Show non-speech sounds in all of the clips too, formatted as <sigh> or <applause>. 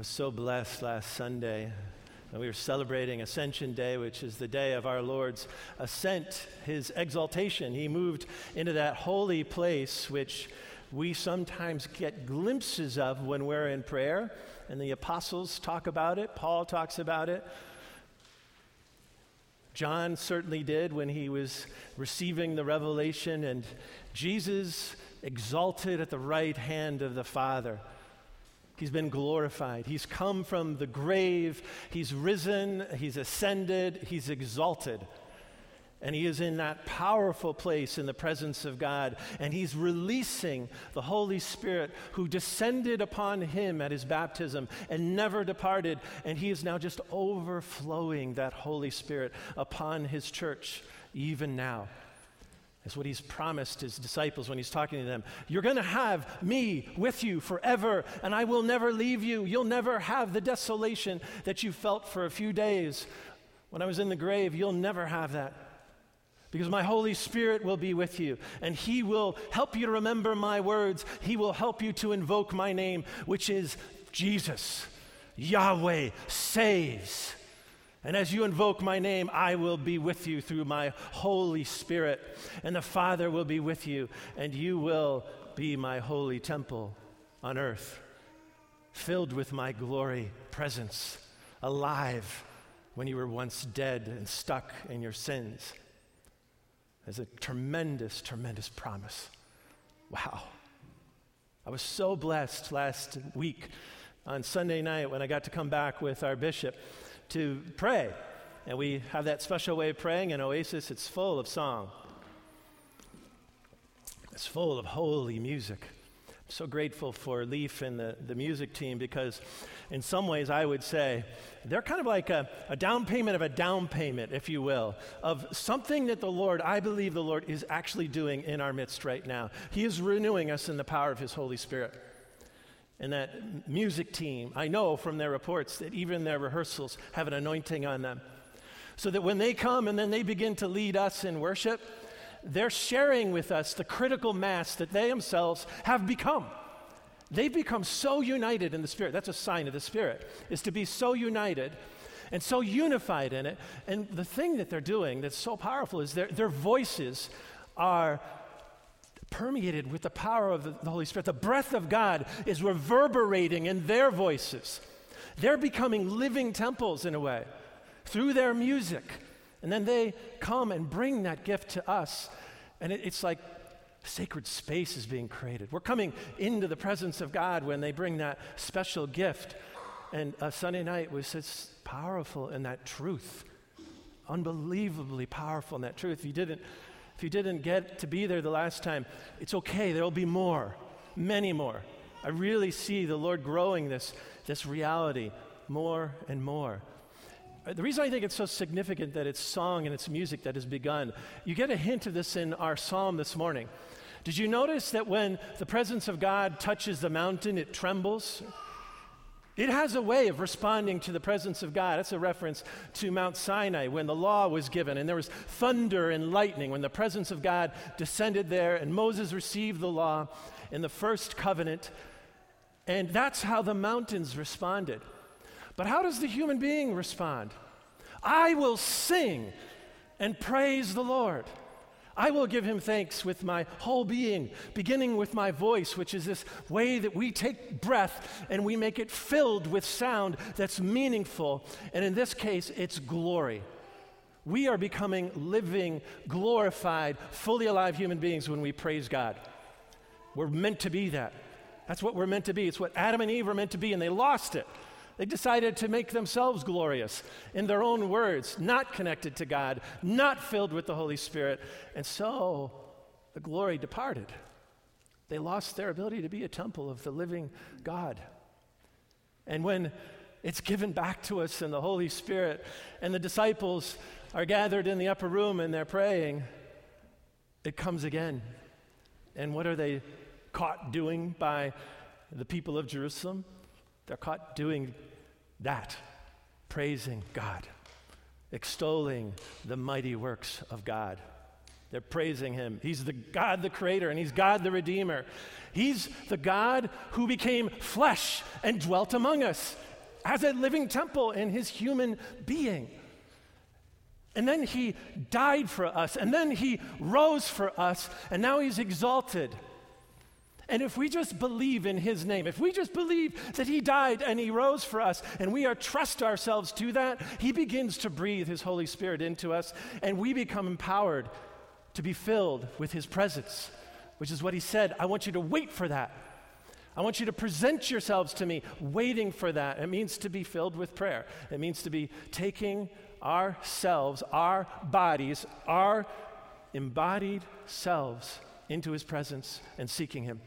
was so blessed last Sunday. We were celebrating Ascension Day, which is the day of our Lord's ascent, his exaltation. He moved into that holy place, which we sometimes get glimpses of when we're in prayer. And the apostles talk about it, Paul talks about it. John certainly did when he was receiving the revelation, and Jesus exalted at the right hand of the Father. He's been glorified. He's come from the grave. He's risen. He's ascended. He's exalted. And he is in that powerful place in the presence of God. And he's releasing the Holy Spirit who descended upon him at his baptism and never departed. And he is now just overflowing that Holy Spirit upon his church, even now. That's what he's promised his disciples when he's talking to them. You're going to have me with you forever, and I will never leave you. You'll never have the desolation that you felt for a few days when I was in the grave. You'll never have that. Because my Holy Spirit will be with you, and He will help you to remember my words. He will help you to invoke my name, which is Jesus. Yahweh saves. And as you invoke my name, I will be with you through my Holy Spirit. And the Father will be with you, and you will be my holy temple on earth, filled with my glory, presence, alive when you were once dead and stuck in your sins. As a tremendous, tremendous promise. Wow. I was so blessed last week on Sunday night when I got to come back with our bishop to pray. And we have that special way of praying in Oasis. It's full of song, it's full of holy music. I'm so grateful for Leaf and the, the music team because, in some ways, I would say they're kind of like a, a down payment of a down payment, if you will, of something that the Lord, I believe the Lord, is actually doing in our midst right now. He is renewing us in the power of His Holy Spirit and that music team, I know from their reports that even their rehearsals have an anointing on them. So that when they come and then they begin to lead us in worship, they're sharing with us the critical mass that they themselves have become. They've become so united in the Spirit. That's a sign of the Spirit, is to be so united and so unified in it. And the thing that they're doing that's so powerful is their, their voices are permeated with the power of the Holy Spirit. The breath of God is reverberating in their voices. They're becoming living temples in a way through their music. And then they come and bring that gift to us. And it, it's like sacred space is being created. We're coming into the presence of God when they bring that special gift. And a Sunday night was just powerful in that truth. Unbelievably powerful in that truth. If you didn't if you didn't get to be there the last time, it's okay. There will be more, many more. I really see the Lord growing this, this reality more and more. Uh, the reason I think it's so significant that it's song and it's music that has begun, you get a hint of this in our psalm this morning. Did you notice that when the presence of God touches the mountain, it trembles? It has a way of responding to the presence of God. That's a reference to Mount Sinai when the law was given and there was thunder and lightning when the presence of God descended there and Moses received the law in the first covenant. And that's how the mountains responded. But how does the human being respond? I will sing and praise the Lord. I will give him thanks with my whole being, beginning with my voice, which is this way that we take breath and we make it filled with sound that's meaningful. And in this case, it's glory. We are becoming living, glorified, fully alive human beings when we praise God. We're meant to be that. That's what we're meant to be. It's what Adam and Eve were meant to be, and they lost it. They decided to make themselves glorious in their own words, not connected to God, not filled with the Holy Spirit. And so the glory departed. They lost their ability to be a temple of the living God. And when it's given back to us in the Holy Spirit, and the disciples are gathered in the upper room and they're praying, it comes again. And what are they caught doing by the people of Jerusalem? They're caught doing that, praising God, extolling the mighty works of God. They're praising him. He's the God, the creator, and he's God, the redeemer. He's the God who became flesh and dwelt among us. as a living temple in his human being. And then he died for us, and then he rose for us, and now he's exalted. And if we just believe in his name, if we just believe that he died and he rose for us, and we are trust ourselves to that, he begins to breathe his Holy Spirit into us, and we become empowered to be filled with his presence, which is what he said. I want you to wait for that. I want you to present yourselves to me, waiting for that. It means to be filled with prayer. It means to be taking ourselves, our bodies, our embodied selves into his presence and seeking him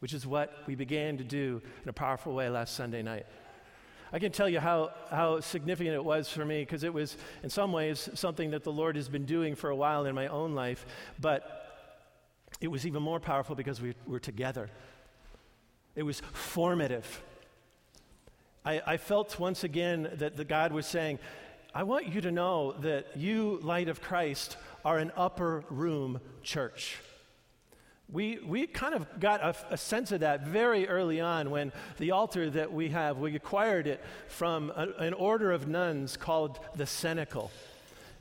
which is what we began to do in a powerful way last Sunday night. I can tell you how, how significant it was for me because it was, in some ways, something that the Lord has been doing for a while in my own life, but it was even more powerful because we were together. It was formative. I, I felt once again that the God was saying, I want you to know that you, Light of Christ, are an upper room church. We, we kind of got a, a, sense of that very early on when the altar that we have, we acquired it from a, an order of nuns called the cenacle.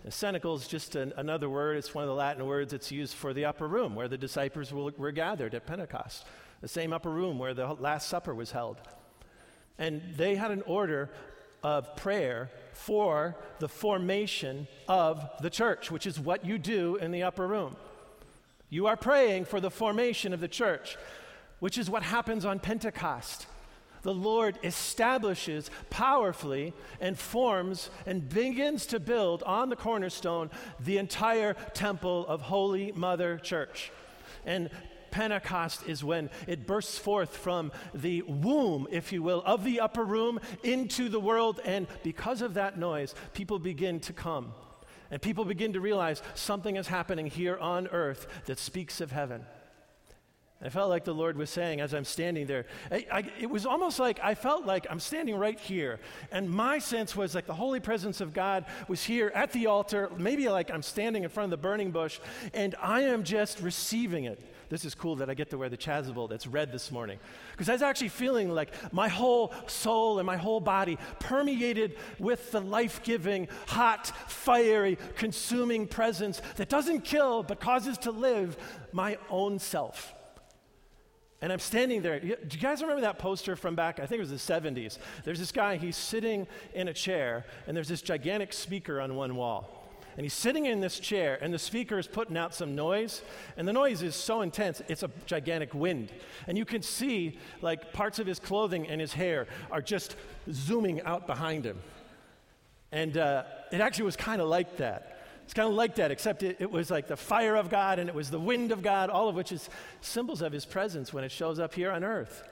The cenacle is just an, another word, it's one of the Latin words that's used for the upper room where the disciples were, were gathered at Pentecost, the same upper room where the Last Supper was held. And they had an order of prayer for the formation of the church, which is what you do in the upper room. You are praying for the formation of the church, which is what happens on Pentecost. The Lord establishes powerfully and forms and begins to build on the cornerstone the entire temple of Holy Mother Church. And Pentecost is when it bursts forth from the womb, if you will, of the upper room into the world. And because of that noise, people begin to come and people begin to realize something is happening here on earth that speaks of heaven. I felt like the Lord was saying as I'm standing there, I, I, it was almost like I felt like I'm standing right here. And my sense was like the holy presence of God was here at the altar, maybe like I'm standing in front of the burning bush, and I am just receiving it this is cool that I get to wear the chasuble that's red this morning. Because I was actually feeling like my whole soul and my whole body permeated with the life giving, hot, fiery, consuming presence that doesn't kill but causes to live my own self. And I'm standing there. Do you guys remember that poster from back? I think it was the 70s. There's this guy, he's sitting in a chair, and there's this gigantic speaker on one wall and he's sitting in this chair, and the speaker is putting out some noise, and the noise is so intense, it's a gigantic wind. And you can see, like, parts of his clothing and his hair are just zooming out behind him. And uh, it actually was kind of like that. It's kind of like that, except it, it, was like the fire of God and it was the wind of God, all of which is symbols of his presence when it shows up here on earth.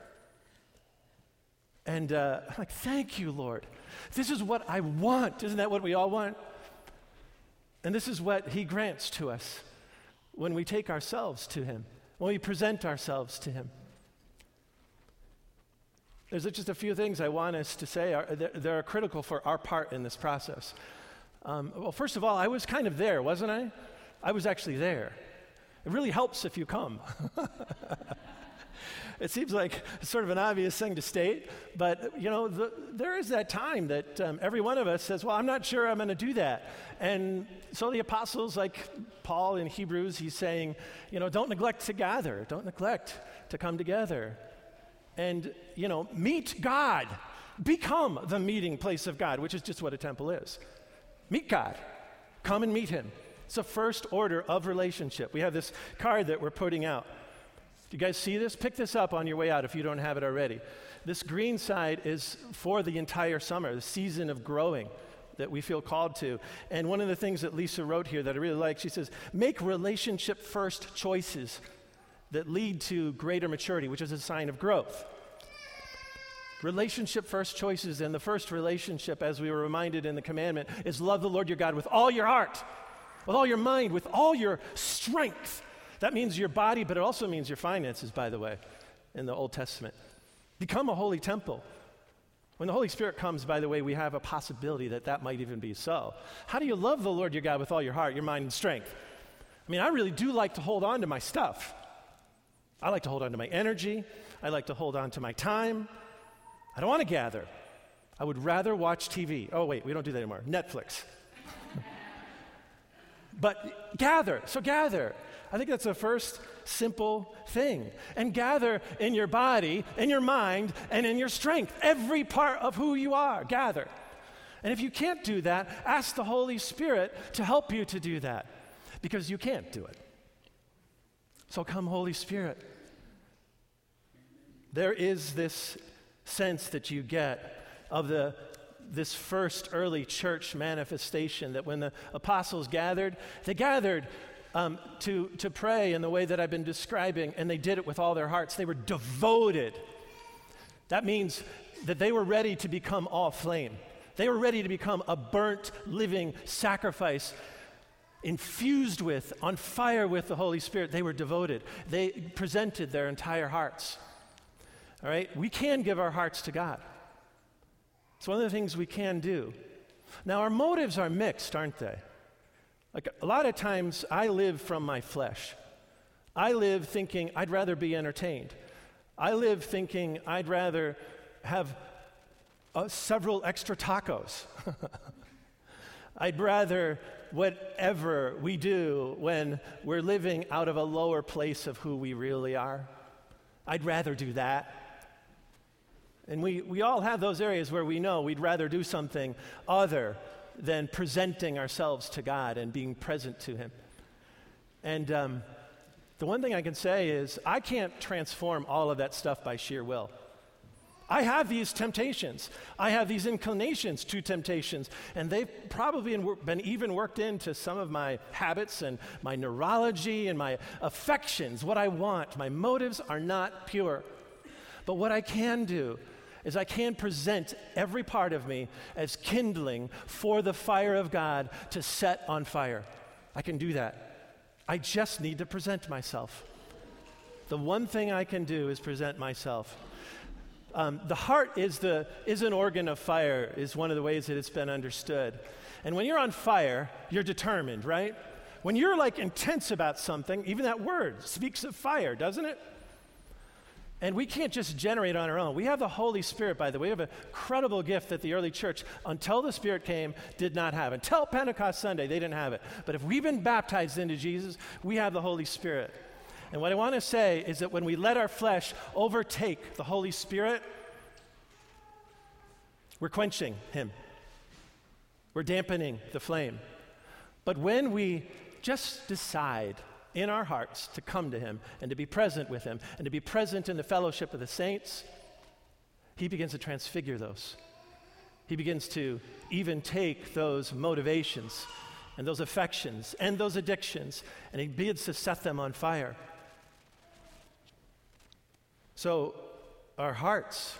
And uh, I'm like, thank you, Lord. This is what I want. Isn't that what we all want? And this is what he grants to us when we take ourselves to him, when we present ourselves to him. There's just a few things I want us to say are, that are critical for our part in this process. Um, well, first of all, I was kind of there, wasn't I? I was actually there. It really helps if you come. <laughs> it seems like sort of an obvious thing to state, but you know, the, there is that time that um, every one of us says, "Well, I'm not sure I'm going to do that," and so the apostles, like Paul in Hebrews, he's saying, you know, don't neglect to gather, don't neglect to come together, and you know, meet God, become the meeting place of God, which is just what a temple is. Meet God, come and meet Him. It's a first order of relationship. We have this card that we're putting out. Do you guys see this? Pick this up on your way out if you don't have it already. This green side is for the entire summer, the season of growing that we feel called to. And one of the things that Lisa wrote here that I really like, she says, make relationship first choices that lead to greater maturity, which is a sign of growth. Relationship first choices, and the first relationship, as we were reminded in the commandment, is love the Lord your God with all your heart, with all your mind, with all your strength. That means your body, but it also means your finances, by the way, in the Old Testament. Become a holy temple. When the Holy Spirit comes, by the way, we have a possibility that that might even be so. How do you love the Lord your God with all your heart, your mind, and strength? I mean, I really do like to hold on to my stuff. I like to hold on to my energy. I like to hold on to my time. I don't want to gather. I would rather watch TV. Oh, wait, we don't do that anymore. Netflix. <laughs> but gather. So gather. I think that's the first simple thing. And gather in your body, in your mind, and in your strength. Every part of who you are, gather. And if you can't do that, ask the Holy Spirit to help you to do that because you can't do it. So come, Holy Spirit. There is this sense that you get of the this first early church manifestation that when the apostles gathered, they gathered um, to, to pray in the way that I've been describing, and they did it with all their hearts. They were devoted. That means that they were ready to become all flame. They were ready to become a burnt, living sacrifice, infused with, on fire with the Holy Spirit. They were devoted. They presented their entire hearts. All right? We can give our hearts to God. It's one of the things we can do. Now, our motives are mixed, aren't they? Like a lot of times, I live from my flesh. I live thinking I'd rather be entertained. I live thinking I'd rather have uh, several extra tacos. <laughs> I'd rather whatever we do when we're living out of a lower place of who we really are, I'd rather do that. And we, we all have those areas where we know we'd rather do something other than presenting ourselves to God and being present to Him. And um, the one thing I can say is, I can't transform all of that stuff by sheer will. I have these temptations. I have these inclinations to temptations, and they've probably been even worked into some of my habits and my neurology and my affections, what I want. My motives are not pure. But what I can do is I can present every part of me as kindling for the fire of God to set on fire. I can do that. I just need to present myself. The one thing I can do is present myself. Um, the heart is, the, is an organ of fire, is one of the ways that it's been understood. And when you're on fire, you're determined, right? When you're like intense about something, even that word speaks of fire, doesn't it? And we can't just generate on our own. We have the Holy Spirit, by the way. We have an incredible gift that the early church, until the Spirit came, did not have. Until Pentecost Sunday, they didn't have it. But if we've been baptized into Jesus, we have the Holy Spirit. And what I want to say is that when we let our flesh overtake the Holy Spirit, we're quenching Him, we're dampening the flame. But when we just decide in our hearts to come to Him and to be present with Him and to be present in the fellowship of the saints, He begins to transfigure those. He begins to even take those motivations and those affections and those addictions and He begins to set them on fire. So, our hearts,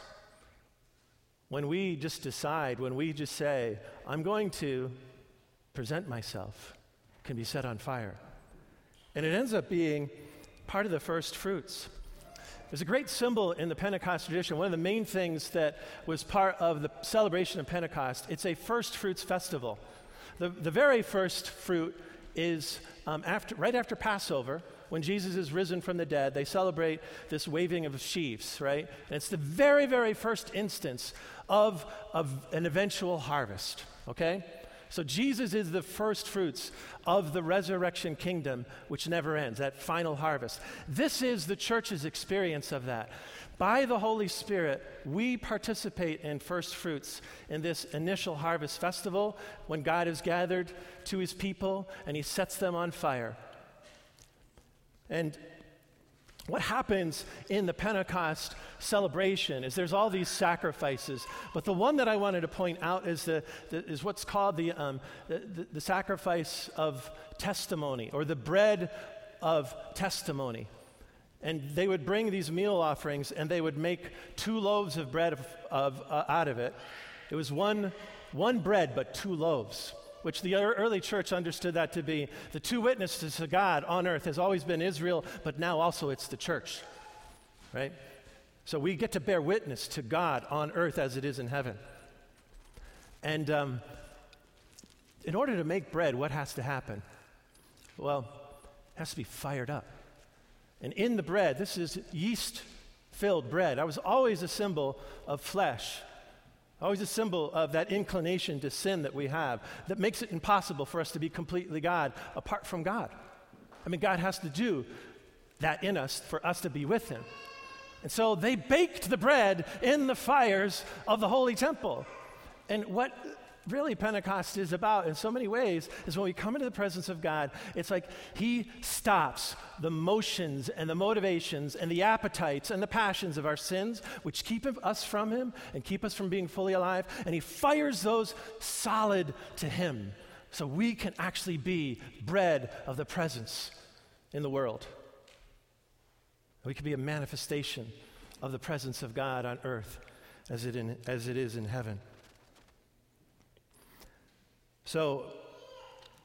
when we just decide, when we just say, I'm going to present myself, can be set on fire. And it ends up being part of the first fruits. There's a great symbol in the Pentecost tradition. One of the main things that was part of the celebration of Pentecost, it's a first fruits festival. The, the very first fruit is um, after, right after Passover, when Jesus is risen from the dead, they celebrate this waving of sheaves, right? And it's the very, very first instance of, of an eventual harvest, okay? So Jesus is the first fruits of the resurrection kingdom, which never ends, that final harvest. This is the church's experience of that. By the Holy Spirit, we participate in first fruits in this initial harvest festival when God is gathered to his people and he sets them on fire. And what happens in the Pentecost celebration is there's all these sacrifices, but the one that I wanted to point out is, the, the is what's called the, um, the, the sacrifice of testimony or the bread of testimony. And they would bring these meal offerings and they would make two loaves of bread of, of, uh, out of it. It was one, one bread, but two loaves which the early church understood that to be the two witnesses to God on earth has always been Israel, but now also it's the church, right? So we get to bear witness to God on earth as it is in heaven. And um, in order to make bread, what has to happen? Well, it has to be fired up. And in the bread, this is yeast filled bread. I was always a symbol of flesh Always a symbol of that inclination to sin that we have that makes it impossible for us to be completely God apart from God. I mean, God has to do that in us for us to be with Him. And so they baked the bread in the fires of the holy temple. And what really Pentecost is about in so many ways is when we come into the presence of God, it's like He stops the motions and the motivations and the appetites and the passions of our sins, which keep us from Him and keep us from being fully alive, and He fires those solid to Him so we can actually be bread of the presence in the world. We can be a manifestation of the presence of God on earth as it, in, as it is in heaven. So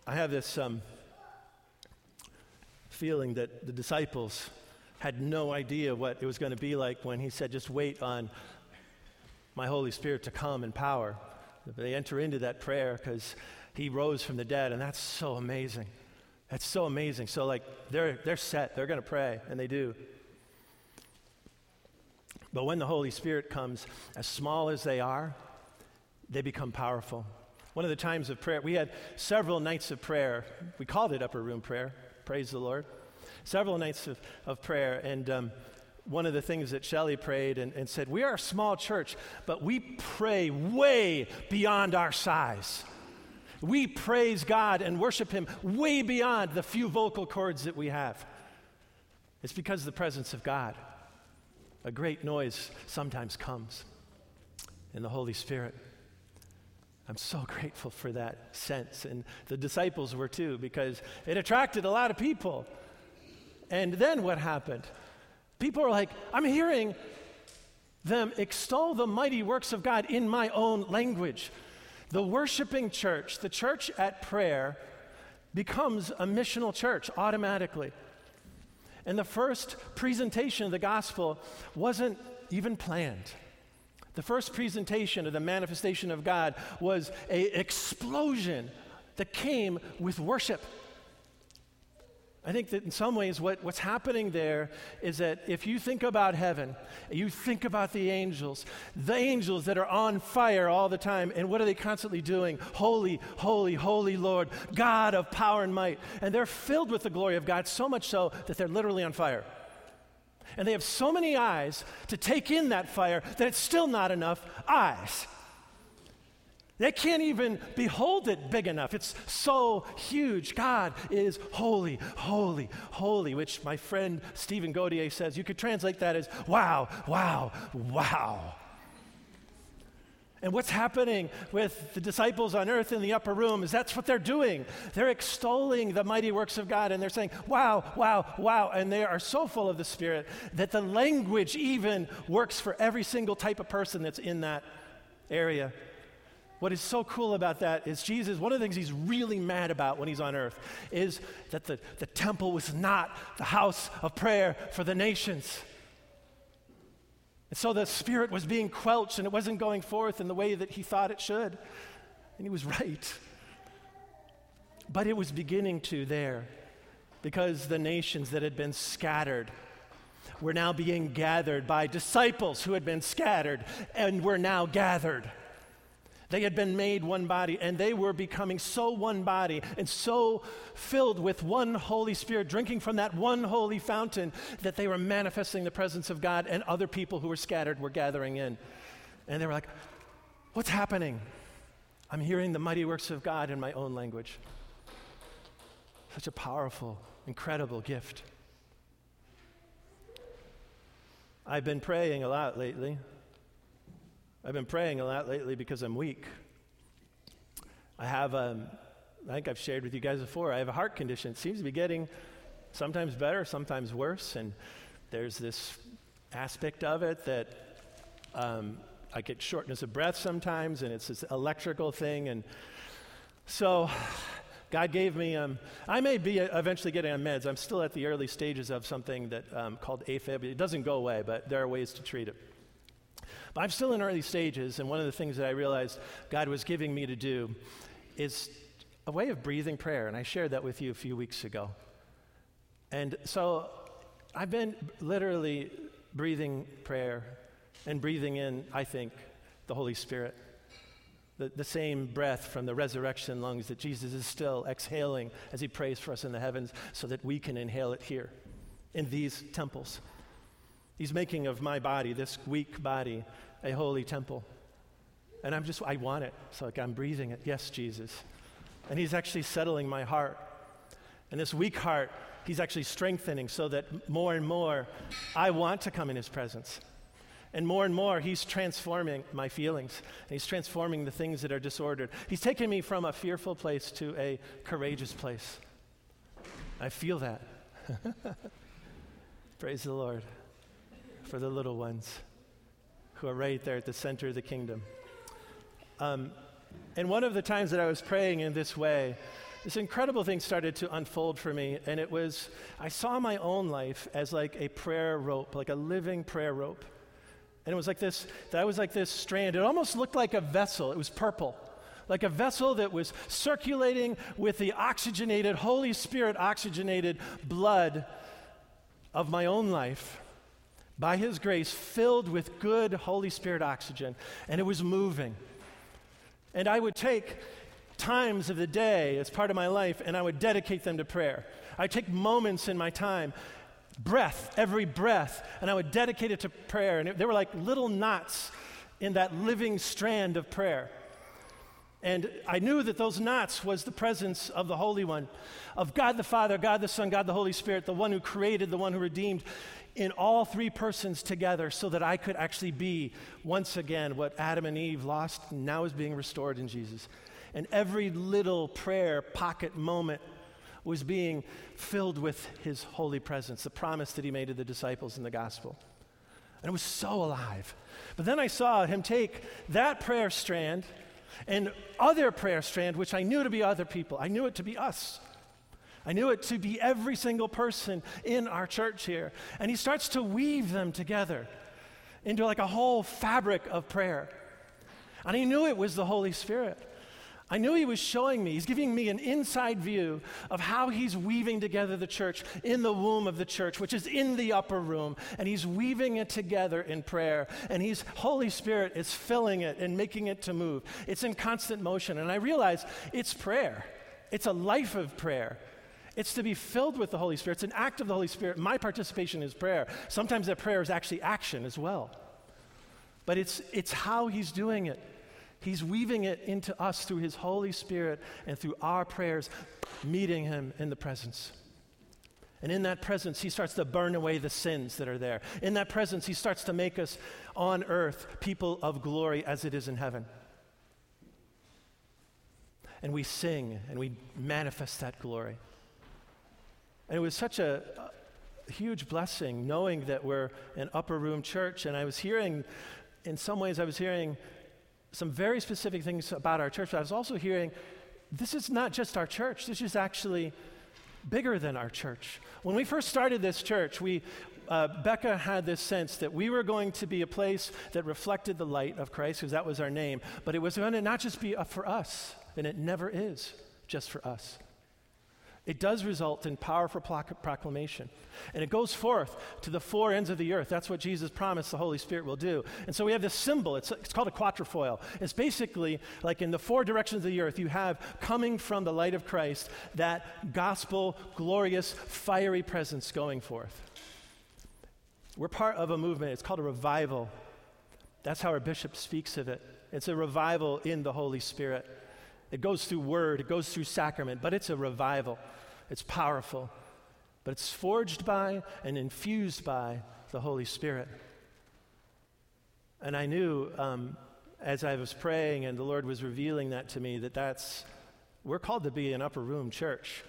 I have this um, feeling that the disciples had no idea what it was going to be like when he said, just wait on my Holy Spirit to come in power. They enter into that prayer because he rose from the dead, and that's so amazing. That's so amazing. So, like, they're, they're set, they're going to pray, and they do. But when the Holy Spirit comes, as small as they are, they become powerful. One of the times of prayer, we had several nights of prayer. We called it upper room prayer. Praise the Lord. Several nights of, of prayer. And um, one of the things that Shelley prayed and, and said, We are a small church, but we pray way beyond our size. We praise God and worship Him way beyond the few vocal cords that we have. It's because of the presence of God. A great noise sometimes comes in the Holy Spirit. I'm so <laughs> grateful for that sense. And the disciples were too, because it attracted a lot of people. And then what happened? People were like, I'm hearing them extol the mighty works of God in my own language. The worshiping church, the church at prayer, becomes a missional church automatically. And the first presentation of the gospel wasn't even planned. The first presentation of the manifestation of God was an explosion that came with worship. I think that in some ways, what, what's happening there is that if you think about heaven, you think about the angels, the angels that are on fire all the time, and what are they constantly doing? Holy, holy, holy Lord, God of power and might. And they're filled with the glory of God, so much so that they're literally on fire. And they have so many eyes to take in that fire that it's still not enough eyes. They can't even behold it big enough. It's so huge. God is holy, holy, holy, which my friend Stephen Gaudier says you could translate that as wow, wow, wow. And what's happening with the disciples on earth in the upper room is that's what they're doing. They're extolling the mighty works of God and they're saying, wow, wow, wow. And they are so full of the Spirit that the language even works for every single type of person that's in that area. What is so cool about that is Jesus, one of the things he's really mad about when he's on earth is that the, the temple was not the house of prayer for the nations. And so the Spirit was being quelched and it wasn't going forth in the way that he thought it should. And he was <laughs> right. But it was beginning to there because the nations that had been scattered were now being gathered by disciples who had been scattered and were now gathered. They had been made one body, and they were becoming so one body and so filled with one Holy Spirit, drinking from that one holy fountain, that they were manifesting the presence of God, and other people who were scattered were gathering in. And they were like, What's happening? I'm hearing the mighty works of God in my own language. Such a powerful, incredible gift. I've been praying a lot lately I've been praying a lot lately because I'm weak. I have, um, I think I've shared with you guys before, I have a heart condition. It seems to be getting sometimes better, sometimes worse. And there's this aspect of it that um, I get shortness of breath sometimes, and it's this electrical thing. And so God gave me, um, I may be eventually getting on meds. I'm still at the early stages of something that um, called AFib. It doesn't go away, but there are ways to treat it. But I'm still in early stages, and one of the things that I realized God was giving me to do is a way of breathing prayer, and I shared that with you a few weeks ago. And so I've been literally breathing prayer and breathing in, I think, the Holy Spirit. The, the same breath from the resurrection lungs that Jesus is still exhaling as he prays for us in the heavens so that we can inhale it here in these temples. He's making of my body, this weak body, a holy temple. And I'm just, I want it. So like I'm breathing it. Yes, Jesus. And he's actually settling my heart. And this weak heart, he's actually strengthening so that more and more I want to come in his presence. And more and more, he's transforming my feelings. And he's transforming the things that are disordered. He's taken me from a fearful place to a courageous place. I feel that. <laughs> Praise the Lord for the little ones who are right there at the center of the kingdom. Um, and one of the times that I was praying in this way, this incredible thing started to unfold for me. And it was, I saw my own life as like a prayer rope, like a living prayer rope. And it was like this, that was like this strand. It almost looked like a vessel. It was purple, like a vessel that was circulating with the oxygenated, Holy Spirit oxygenated blood of my own life by His grace, filled with good Holy Spirit oxygen. And it was moving. And I would take times of the day as part of my life and I would dedicate them to prayer. I'd take moments in my time, breath, every breath, and I would dedicate it to prayer. And it, they were like little knots in that living strand of prayer. And I knew that those knots was the presence of the Holy One, of God the Father, God the Son, God the Holy Spirit, the one who created, the one who redeemed, in all three persons together so that I could actually be once again what Adam and Eve lost now is being restored in Jesus. And every little prayer pocket moment was being filled with his holy presence, the promise that he made to the disciples in the gospel. And it was so alive. But then I saw him take that prayer strand and other prayer strand, which I knew to be other people. I knew it to be us. I knew it to be every single person in our church here. And he starts to weave them together into like a whole fabric of prayer. And he knew it was the Holy Spirit. I knew he was showing me, he's giving me an inside view of how he's weaving together the church in the womb of the church, which is in the upper room. And he's weaving it together in prayer. And he's, Holy Spirit is filling it and making it to move. It's in constant motion. And I realize it's prayer, it's a life of prayer. It's to be filled with the Holy Spirit. It's an act of the Holy Spirit. My participation is prayer. Sometimes that prayer is actually action as well. But it's, it's how He's doing it. He's weaving it into us through His Holy Spirit and through our prayers, meeting Him in the presence. And in that presence, He starts to burn away the sins that are there. In that presence, He starts to make us on earth people of glory as it is in heaven. And we sing and we manifest that glory. And it was such a, a huge blessing knowing that we're an upper room church. And I was hearing, in some ways, I was hearing some very specific things about our church. But I was also hearing this is not just our church, this is actually bigger than our church. When we first started this church, we, uh, Becca had this sense that we were going to be a place that reflected the light of Christ, because that was our name, but it was going to not just be for us, and it never is just for us. It does result in powerful proclamation. And it goes forth to the four ends of the earth. That's what Jesus promised the Holy Spirit will do. And so we have this symbol. It's, it's called a quatrefoil. It's basically like in the four directions of the earth, you have coming from the light of Christ that gospel, glorious, fiery presence going forth. We're part of a movement. It's called a revival. That's how our bishop speaks of it. It's a revival in the Holy Spirit. It goes through word, it goes through sacrament, but it's a revival. It's powerful, but it's forged by and infused by the Holy Spirit. And I knew um, as I was praying and the Lord was revealing that to me that that's, we're called to be an upper room church.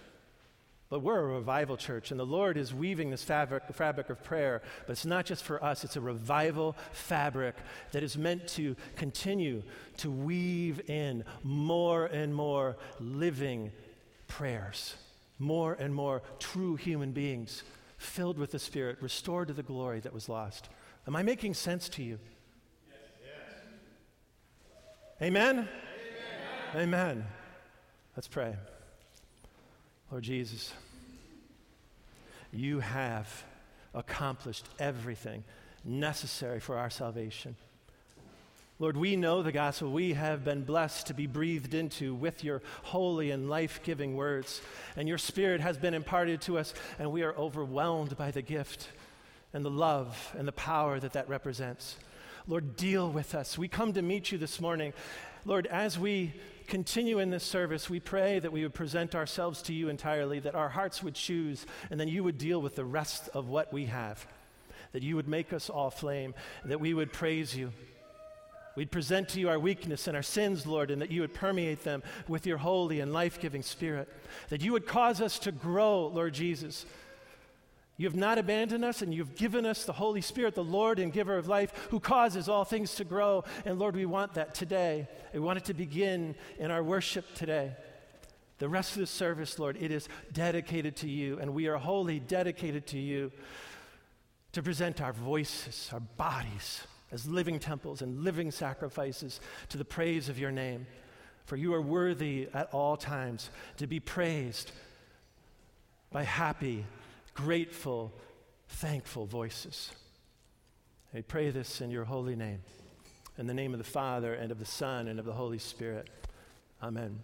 But we're a revival church, and the Lord is weaving this fabric, fabric of prayer. But it's not just for us, it's a revival fabric that is meant to continue to weave in more and more living prayers more and more true human beings, filled with the Spirit, restored to the glory that was lost. Am I making sense to you? Yes. Amen? Amen? Amen. Let's pray. Lord Jesus, you have accomplished everything necessary for our salvation. Lord, we know the gospel. We have been blessed to be breathed into with your holy and life giving words. And your spirit has been imparted to us, and we are overwhelmed by the gift and the love and the power that that represents. Lord, deal with us. We come to meet you this morning. Lord, as we continue in this service, we pray that we would present ourselves to you entirely, that our hearts would choose, and then you would deal with the rest of what we have. That you would make us all flame, that we would praise you We'd present to you our weakness and our sins, Lord, and that you would permeate them with your holy and life giving spirit. That you would cause us to grow, Lord Jesus. You have not abandoned us, and you've given us the Holy Spirit, the Lord and giver of life, who causes all things to grow. And Lord, we want that today. We want it to begin in our worship today. The rest of the service, Lord, it is dedicated to you, and we are wholly dedicated to you to present our voices, our bodies as living temples and living sacrifices to the praise of your name. For you are worthy at all times to be praised by happy, grateful, thankful voices. I pray this in your holy name. In the name of the Father, and of the Son, and of the Holy Spirit. Amen.